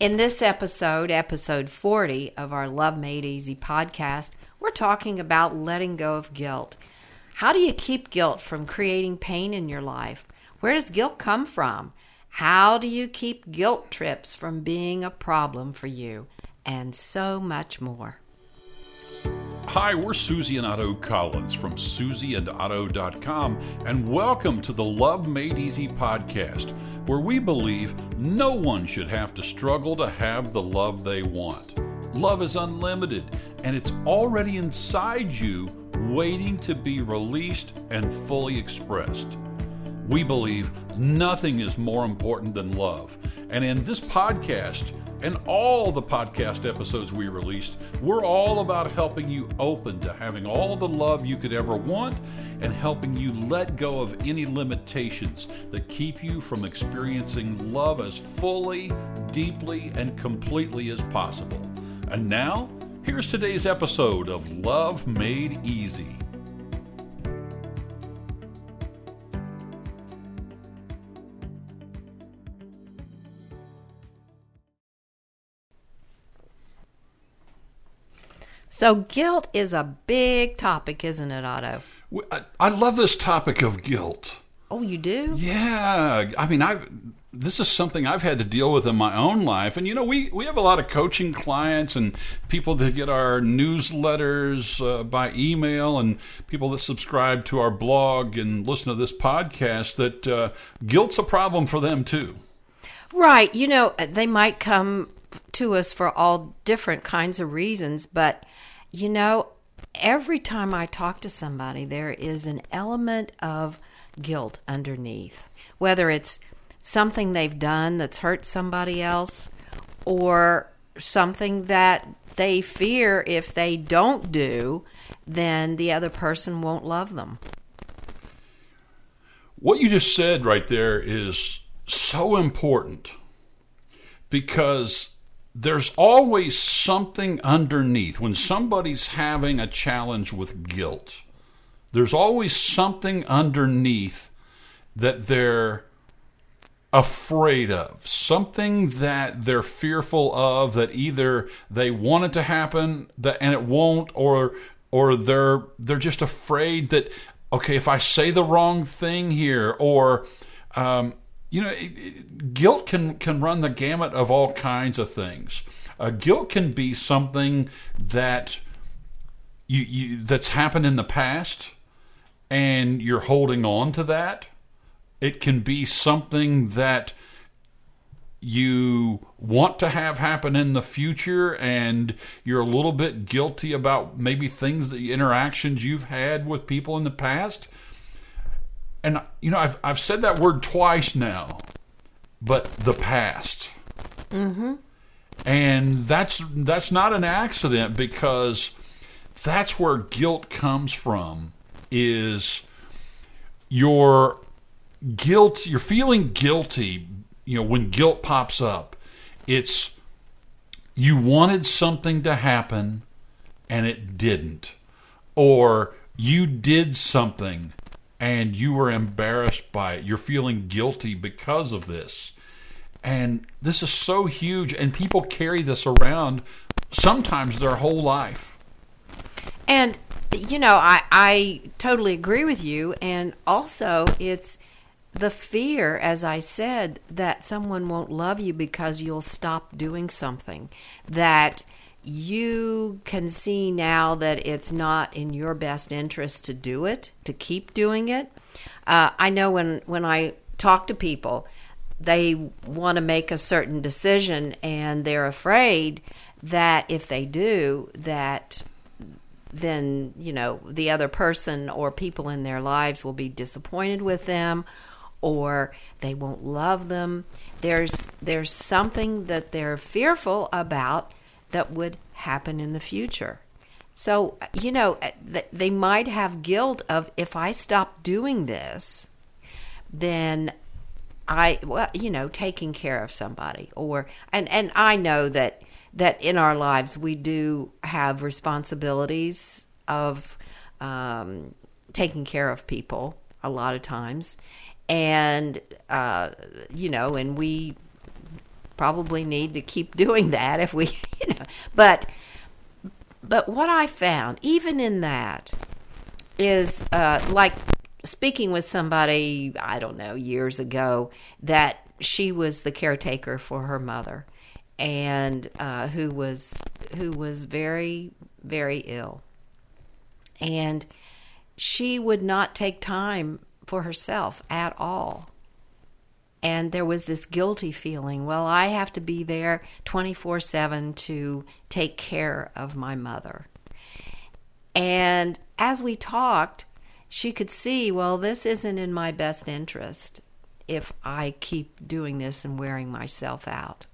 In this episode, episode 40 of our Love Made Easy podcast, we're talking about letting go of guilt. How do you keep guilt from creating pain in your life? Where does guilt come from? How do you keep guilt trips from being a problem for you? And so much more. Hi, we're Susie and Otto Collins from susieandotto.com, and welcome to the Love Made Easy podcast, where we believe no one should have to struggle to have the love they want. Love is unlimited, and it's already inside you, waiting to be released and fully expressed. We believe nothing is more important than love, and in this podcast, and all the podcast episodes we released, we're all about helping you open to having all the love you could ever want and helping you let go of any limitations that keep you from experiencing love as fully, deeply, and completely as possible. And now, here's today's episode of Love Made Easy. So, guilt is a big topic, isn't it, Otto? I, I love this topic of guilt. Oh, you do? Yeah, I mean, I this is something I've had to deal with in my own life, and you know, we we have a lot of coaching clients and people that get our newsletters uh, by email, and people that subscribe to our blog and listen to this podcast. That uh, guilt's a problem for them too. Right. You know, they might come to us for all different kinds of reasons, but you know, every time I talk to somebody, there is an element of guilt underneath, whether it's something they've done that's hurt somebody else or something that they fear if they don't do, then the other person won't love them. What you just said right there is so important because there's always something underneath. When somebody's having a challenge with guilt, there's always something underneath that they're afraid of, something that they're fearful of that either they want it to happen that and it won't or or they're they're just afraid that okay, if I say the wrong thing here or um, you know, it, it, guilt can can run the gamut of all kinds of things. Uh, guilt can be something that you, you that's happened in the past, and you're holding on to that. It can be something that you want to have happen in the future and you're a little bit guilty about maybe things the interactions you've had with people in the past and you know I've I've said that word twice now, but the past. Mm-hmm. And that's that's not an accident because that's where guilt comes from. Is your guilt? You're feeling guilty. You know when guilt pops up, it's you wanted something to happen and it didn't, or you did something and you were embarrassed by it. You're feeling guilty because of this. And this is so huge, and people carry this around sometimes their whole life. And, you know, I, I totally agree with you. And also, it's the fear, as I said, that someone won't love you because you'll stop doing something. That you can see now that it's not in your best interest to do it, to keep doing it. Uh, I know when, when I talk to people, they want to make a certain decision and they're afraid that if they do, that then, you know, the other person or people in their lives will be disappointed with them or they won't love them. There's there's something that they're fearful about that would happen in the future. So, you know, they might have guilt of if I stop doing this, then I, well, you know, taking care of somebody or, and, and I know that, that in our lives we do have responsibilities of um, taking care of people a lot of times. And, uh, you know, and we probably need to keep doing that if we, you know. But but what I found, even in that, is uh, like speaking with somebody I don't know years ago that she was the caretaker for her mother, and uh, who was who was very very ill, and she would not take time for herself at all and there was this guilty feeling well i have to be there 24/7 to take care of my mother. And as we talked she could see well this isn't in my best interest if i keep doing this and wearing myself out.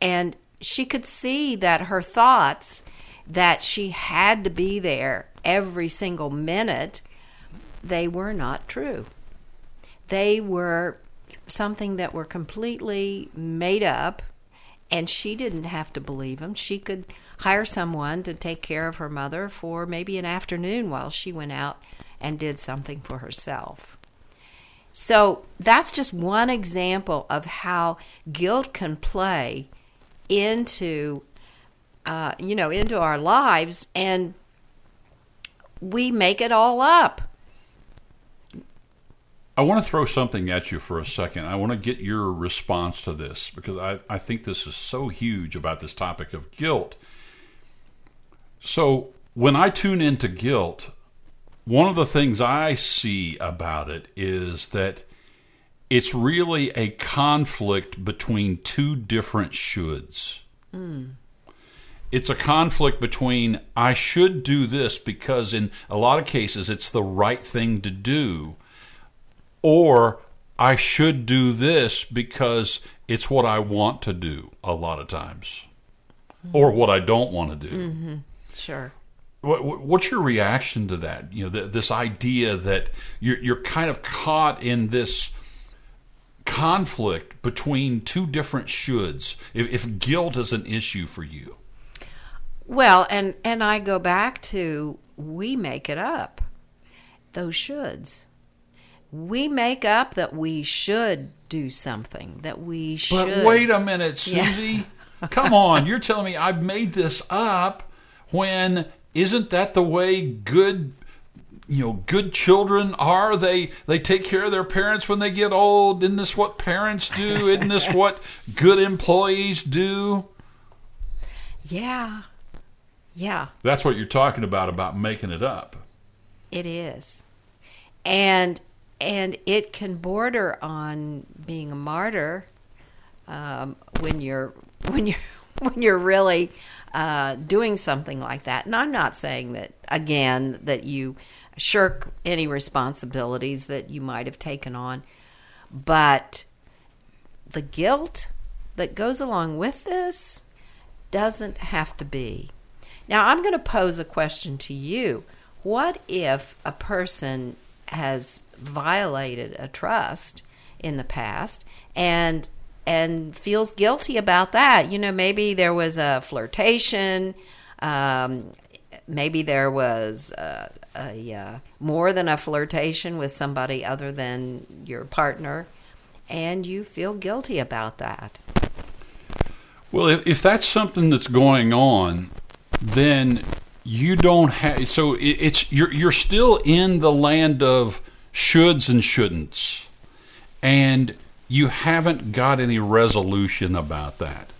And she could see that her thoughts that she had to be there every single minute they were not true. They were something that were completely made up and she didn't have to believe them. She could hire someone to take care of her mother for maybe an afternoon while she went out and did something for herself. So that's just one example of how guilt can play into, uh, you know, into our lives, and we make it all up. I want to throw something at you for a second. I want to get your response to this because I, I think this is so huge about this topic of guilt. So, when I tune into guilt, one of the things I see about it is that it's really a conflict between two different shoulds. Mm. It's a conflict between I should do this because, in a lot of cases, it's the right thing to do or I should do this because it's what I want to do a lot of times, mm-hmm. or what I don't want to do. Mm-hmm. Sure. What, what's your reaction to that? You know, this idea that you're, you're kind of caught in this conflict between two different shoulds. If, if guilt is an issue for you, well, and and I go back to we make it up. Those shoulds we make up that we should do something, that we should. But wait a minute, Susie. Yeah. Come on, you're telling me I've made this up when isn't that the way good you know good children are? They they take care of their parents when they get old. Isn't this what parents do? Isn't this what good employees do? Yeah. Yeah. That's what you're talking about about making it up. It is. And and it can border on being a martyr um, when you're when you're when you're really uh, doing something like that. And I'm not saying that again that you shirk any responsibilities that you might have taken on, but the guilt that goes along with this doesn't have to be. Now, I'm going to pose a question to you. What if a person has violated a trust in the past and and feels guilty about that. You know, maybe there was a flirtation, um, maybe there was a, a, a, more than a flirtation with somebody other than your partner, and you feel guilty about that. Well, if, if that's something that's going on, then you don't have so it, it's you're you're still in the land of shoulds and shouldn'ts and you haven't got any resolution about that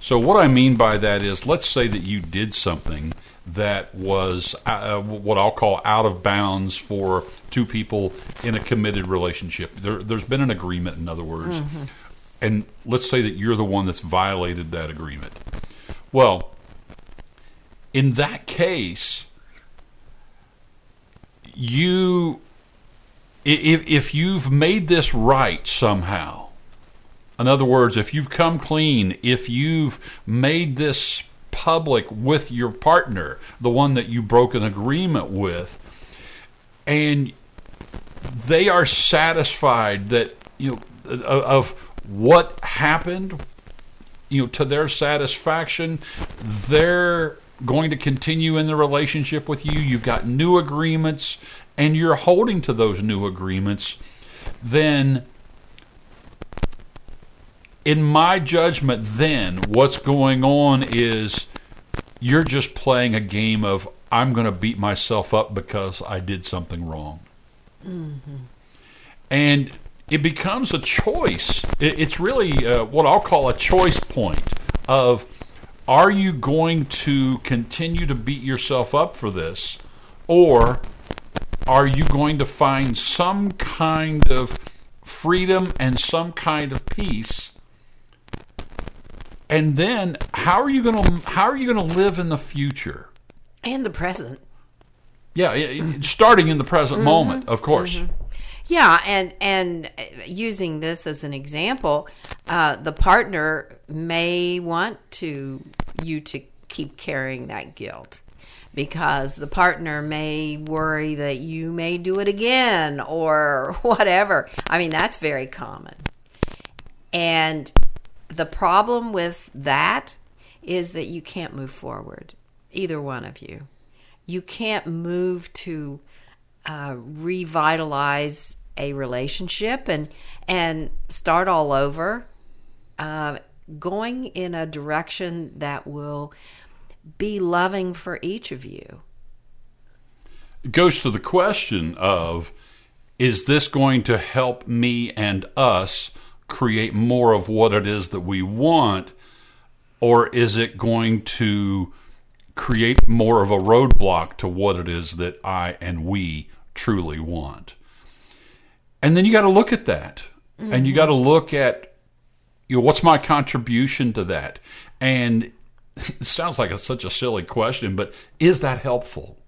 so what i mean by that is let's say that you did something that was uh, what I'll call out of bounds for two people in a committed relationship. There, has been an agreement, in other words. Mm-hmm. And let's say that you're the one that's violated that agreement. Well, in that case, you if, if you've made this right somehow, in other words, if you've come clean, if you've made this public with your partner, the one that you broke an agreement with, and they are satisfied that you know of what happened, you know, to their satisfaction, they're going to continue in the relationship with you, you've got new agreements, and you're holding to those new agreements, then in my judgment, then what's going on is you're just playing a game of I'm going to beat myself up because I did something wrong. And it becomes a choice. It's really uh, what I'll call a choice point of are you going to continue to beat yourself up for this? Or are you going to find some kind of freedom and some kind of peace? And then how are you going to how are you going to live in the future? And the present. yeah starting in the present mm-hmm. moment of course mm-hmm. Yeah, and and uh, using this as an example, uh, the partner may want to you to keep carrying that guilt because the partner may worry that you may do it again or whatever. I mean, that's very common. And the problem with that is that you can't move forward, either one of you. You can't move to uh, revitalize a relationship and and start all over, uh, going in a direction that will be loving for each of you. it goes to the question of is this going to help me and us create more of what it is that we want or is it going to create more of a roadblock to what it is that I and we truly want and then you got to look at that. And you got to look at you know what's my contribution to that? And it sounds like it's such a silly question but is that helpful?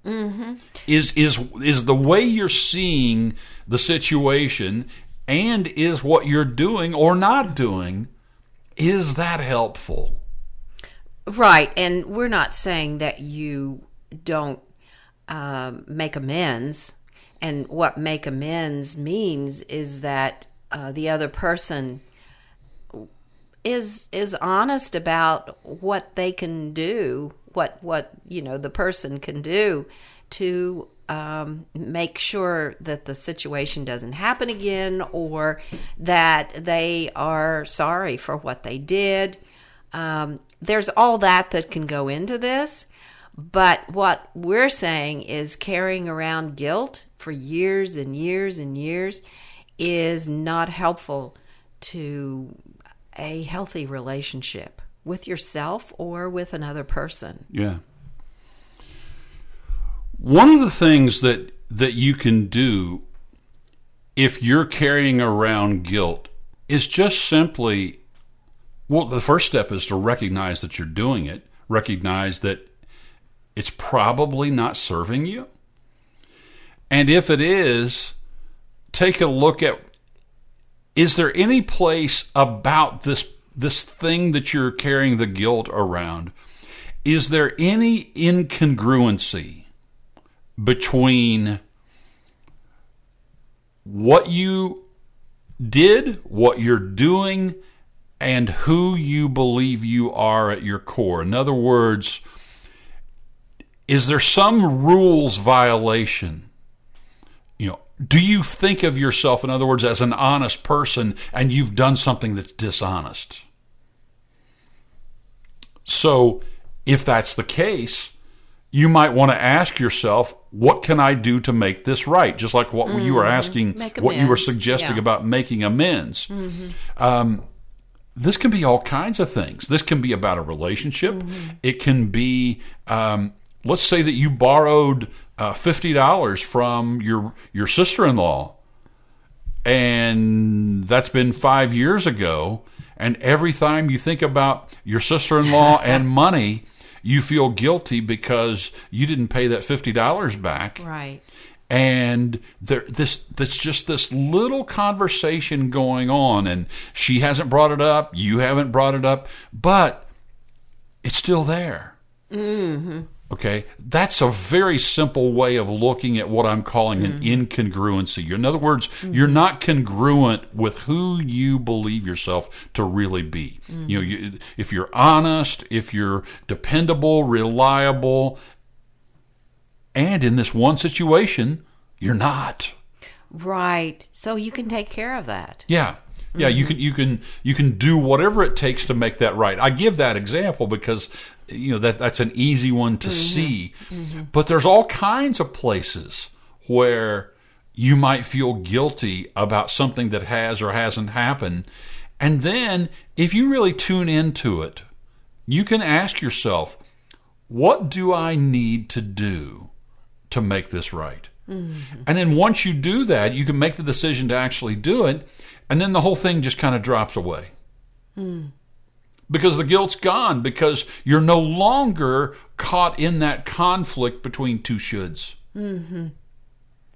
Is is is the way you're seeing the situation and is what you're doing or not doing is that helpful? Right, and we're not saying that you don't um, make amends. And what make amends means is that uh, the other person is is honest about what they can do, what what you know the person can do to um, make sure that the situation doesn't happen again, or that they are sorry for what they did. Um, there's all that that can go into this, but what we're saying is carrying around guilt for years and years and years is not helpful to a healthy relationship with yourself or with another person. Yeah. One of the things that that you can do if you're carrying around guilt is just simply well the first step is to recognize that you're doing it, recognize that it's probably not serving you. And if it is, take a look at is there any place about this this thing that you're carrying the guilt around is there any incongruency between what you did what you're doing and who you believe you are at your core in other words is there some rules violation? You know do you think of yourself in other words as an honest person and you've done something that's dishonest? So if that's the case you might want to ask yourself what can i do to make this right? Just like what you were asking what you were suggesting yeah. about making amends. Um, this can be all kinds of things. This can be about a relationship. It can be, um, let's say that you borrowed uh, fifty dollars from your your sister in law, and that's been five years ago. And every time you think about your sister in law and money, you feel guilty because you didn't pay that fifty dollars back Right. and there this this just this little conversation going on and she hasn't brought it up you haven't brought it up but it's still there mm-hmm. Okay that's a very simple way of looking at what i'm calling an mm-hmm. incongruency in other words you're mm-hmm. not congruent with who you believe yourself to really be you know you, if you're honest if you're dependable reliable and in this one situation, you're not. Right. So you can take care of that. Yeah. Yeah, you can you can you can do whatever it takes to make that right. I give that example because you know that that's an easy one to mm-hmm. see. Mm-hmm. But there's all kinds of places where you might feel guilty about something that has or hasn't happened. And then if you really tune into it, you can ask yourself, what do I need to do to make this right? Mm-hmm. And then once you do that, you can make the decision to actually do it, and then the whole thing just kind of drops away. Because the guilt's gone, because you're no longer caught in that conflict between two shoulds,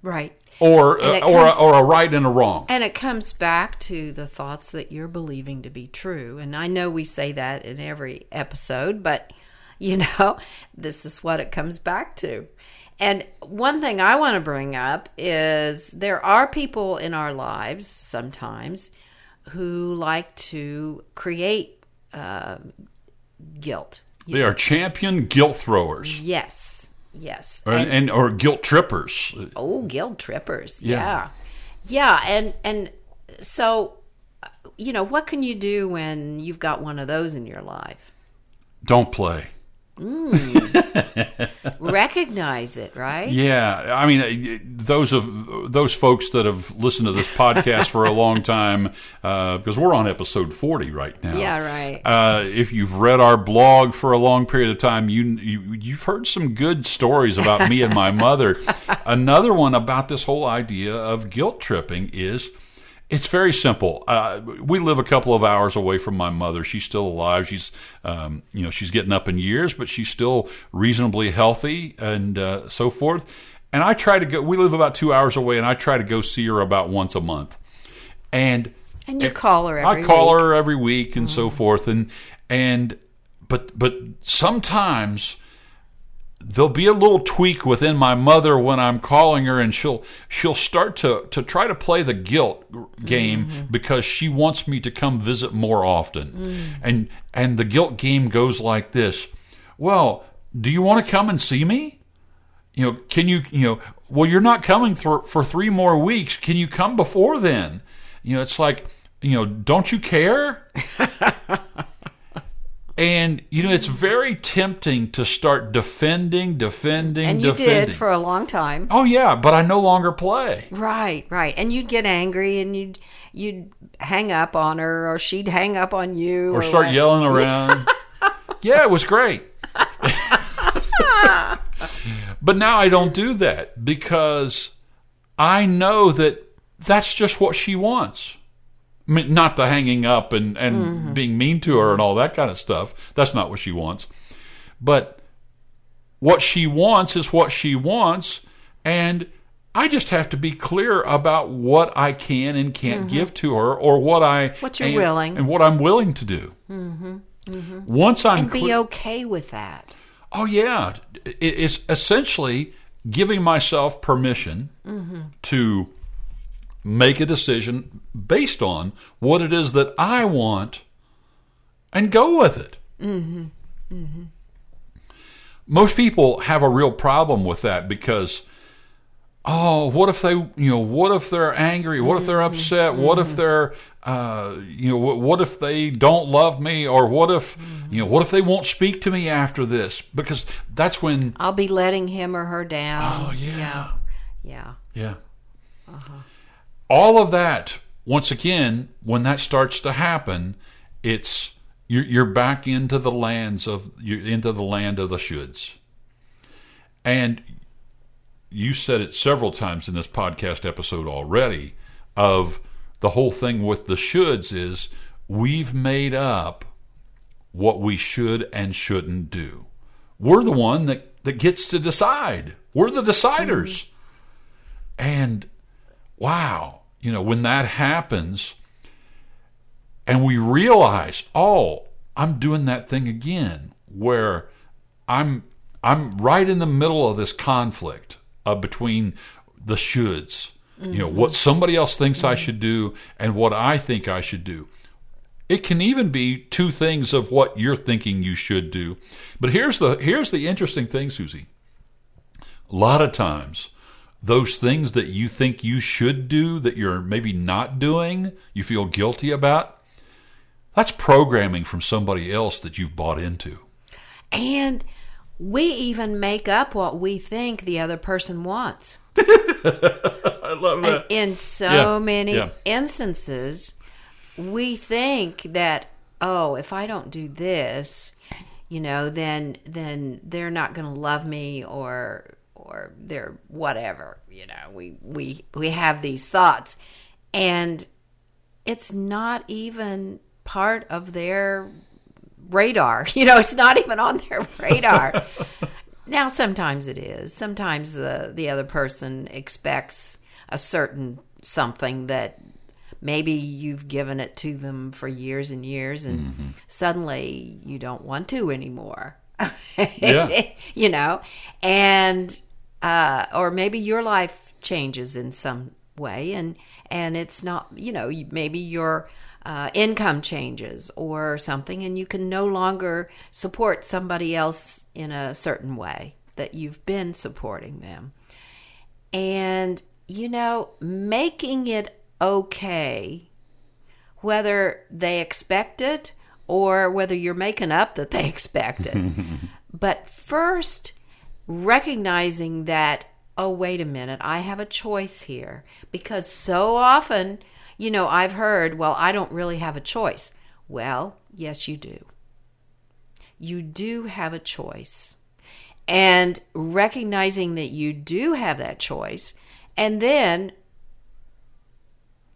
Right. or uh, or a, or a right and a wrong. And it comes back to the thoughts that you're believing to be true. And I know we say that in every episode, but you know, this is what it comes back to. And one thing I want to bring up is there are people in our lives sometimes who like to create uh, guilt. They are champion guilt throwers, Yes, yes. or, and, or guilt trippers. Oh, guilt trippers. Yeah. Yeah. Yeah, and and so you know, what can you do when you've got one of those in your life? Don't play. Recognize it, right? Yeah, I mean, those of those folks that have listened to this podcast for a long time, uh, because we're on episode forty right now. Yeah, right. Uh, if you've read our blog for a long period of time, you, you you've heard some good stories about me and my mother. Another one about this whole idea of guilt tripping is. It's very simple. Uh, we live a couple of hours away from my mother. She's still alive. She's, um, you know, she's getting up in years, but she's still reasonably healthy and uh, so forth. And I try to go. We live about two hours away, and I try to go see her about once a month. And And you call her I call week. Mm-hmm. her every week and so forth, and and but but sometimes there'll be a little tweak within my mother when I'm calling her, and she'll she'll start to to try to play the guilt game Mm-hmm. because she wants me to come visit more often, Mm. and and the guilt game goes like this. Well, do you want to come and see me? You know, can you you know? Well, you're not coming for for three more weeks. Can you come before then? You know, it's like you know, don't you care? And you know, it's very tempting to start defending, defending, and you defending. did for a long time. oh yeah, but I no longer play. Right, right. And you'd get angry and you'd you'd hang up on her or she'd hang up on you Or start what- yelling around. yeah, it was great. but now I don't do that because I know that that's just what she wants. Not the hanging up and, and mm-hmm. being mean to her and all that kind of stuff. That's not what she wants. But what she wants is what she wants. And I just have to be clear about what I can and can't mm-hmm. give to her or what I What you're and- willing. and what I'm willing to do. Mm-hmm. Once I'm and be okay with that. Oh yeah, it's essentially giving myself permission to make a decision based on what it is that I want and go with it. Mm-hmm. Mm-hmm. Most people have a real problem with that because oh, what if they, you know, what if they're angry? What if they're mm-hmm. upset? What if they're, uh, you know, what, what if they don't love me? Or what if, you know, what if they won't speak to me after this? Because that's when, I'll be letting him or her down. oh, yeah, Yeah. yeah. Uh-huh. All of that, once again, when that starts to happen, it's, you're, you're back into the lands of, you're into the land of the shoulds. And you said it several times in this podcast episode already of the whole thing with the shoulds is we've made up what we should and shouldn't do. We're the one that, that gets to decide. We're the deciders. Mm-hmm. And wow, you know, when that happens and we realize, oh, I'm doing that thing again where I'm I'm right in the middle of this conflict uh, between the shoulds. You know, what somebody else thinks I should do and what I think I should do. It can even be two things of what you're thinking you should do. But here's the here's the interesting thing, Susie. A lot of times those things that you think you should do that you're maybe not doing, you feel guilty about, that's programming from somebody else that you've bought into. And we even make up what we think the other person wants. I love And in so Yeah, many yeah. instances, we think that oh, if I don't do this, you know, then then they're not going to love me or or they're whatever. You know, we we we have these thoughts, and it's not even part of their radar. You know, it's not even on their radar. now, sometimes it is. Sometimes the the other person expects a certain something that maybe you've given it to them for years and years, and mm-hmm. suddenly you don't want to anymore. Yeah. you know, and uh, or maybe your life changes in some way, and and it's not, you know, maybe your uh, income changes or something, and you can no longer support somebody else in a certain way that you've been supporting them. And, you know, making it okay, whether they expect it or whether you're making up that they expect it. but first, recognizing that, oh, wait a minute, I have a choice here. Because so often, you know, I've heard, well, I don't really have a choice. Well, yes, you do. You do have a choice and recognizing that you do have that choice and then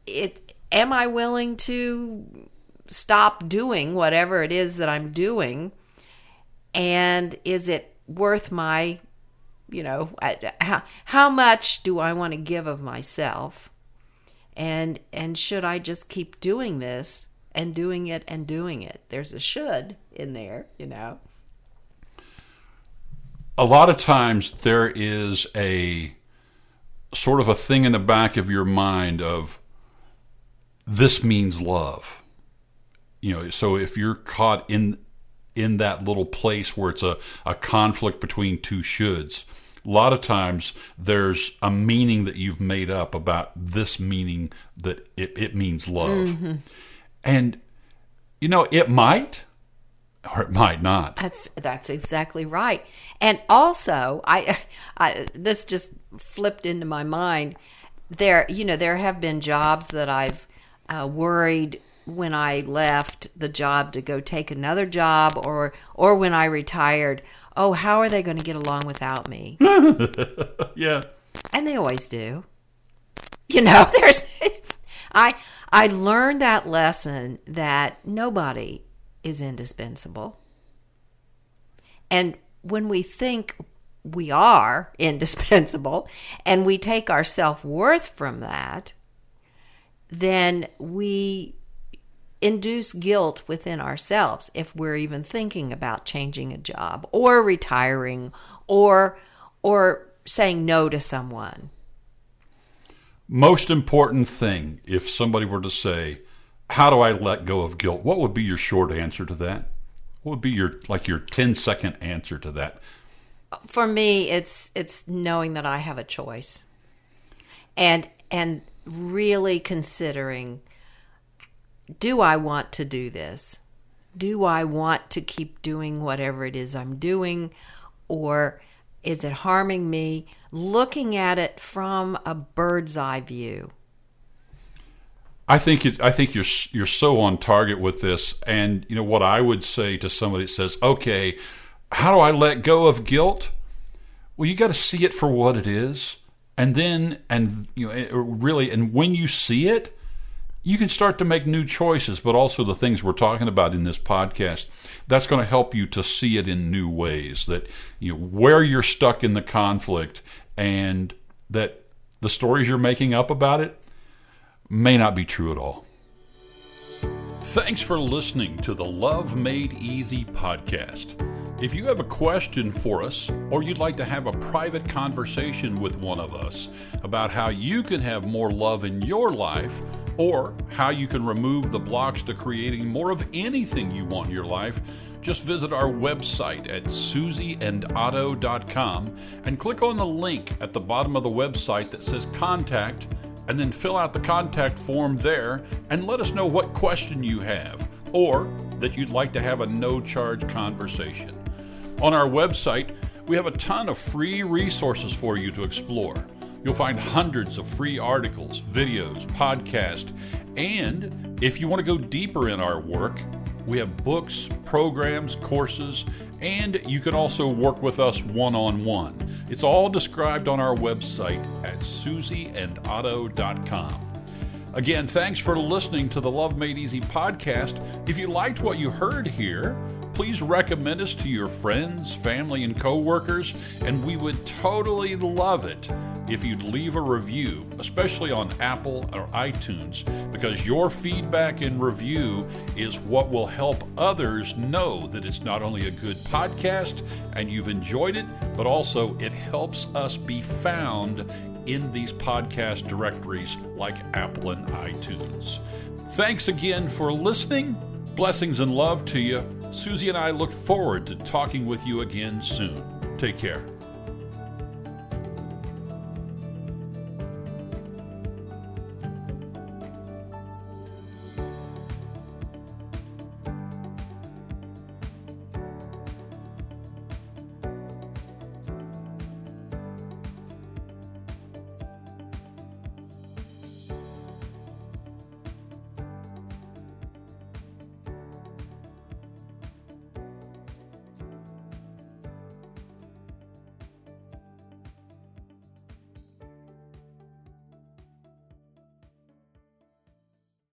it am i willing to stop doing whatever it is that i'm doing and is it worth my you know how, how much do i want to give of myself? And and should i just keep doing this and doing it and doing it? There's a should in there you know? A lot of times there is a sort of a thing in the back of your mind of this means love. You know so if you're caught in in that little place where it's a, a conflict between two shoulds a lot of times there's a meaning that you've made up about this meaning that it, it means love and you know it might or it might not That's that's exactly right. And also, I, I this just flipped into my mind. There, you know, there have been jobs that I've uh, worried when I left the job to go take another job, or or when I retired. Oh, how are they going to get along without me? yeah and they always do. You know, there's I I learned that lesson that nobody is indispensable. And when we think we are indispensable and we take our self-worth from that, then we induce guilt within ourselves if we're even thinking about changing a job or retiring or or saying no to someone. most important thing if somebody were to say how do i let go of guilt what would be your short answer to that what would be your like your 10 second answer to that For me it's it's knowing that I have a choice. And and really considering do I want to do this? Do I want to keep doing whatever it is I'm doing or is it harming me? Looking at it from a bird's eye view. i think it, i think you're you're so on target with this and you know what i would say to somebody that says okay how do i let go of guilt well you got to see it for what it is and then and you know eh, really and when you see it you can start to make new choices, but also the things we're talking about in this podcast. That's going to help you to see it in new ways. That you know where you're stuck in the conflict, and that the stories you're making up about it may not be true at all. Thanks for listening to the Love Made Easy podcast. If you have a question for us, or you'd like to have a private conversation with one of us about how you can have more love in your life, or how you can remove the blocks to creating more of anything you want in your life, just visit our website at susieandotto.com and click on the link at the bottom of the website that says contact and then fill out the contact form there and let us know what question you have or that you'd like to have a no charge conversation. On our website, we have a ton of free resources for you to explore. You'll find hundreds of free articles, videos, podcasts, and if you want to go deeper in our work, we have books, programs, courses, and you can also work with us one on one. It's all described on our website at susieandotto.com. Again, thanks for listening to the Love Made Easy podcast. If you liked what you heard here, please recommend us to your friends, family, and coworkers, and we would totally love it if you'd leave a review, especially on Apple or iTunes, because your feedback and review is what will help others know that it's not only a good podcast and you've enjoyed it, but also it helps us be found in these podcast directories like Apple and iTunes. Thanks again for listening. Blessings and love to you. Susie and I look forward to talking with you again soon. Take care.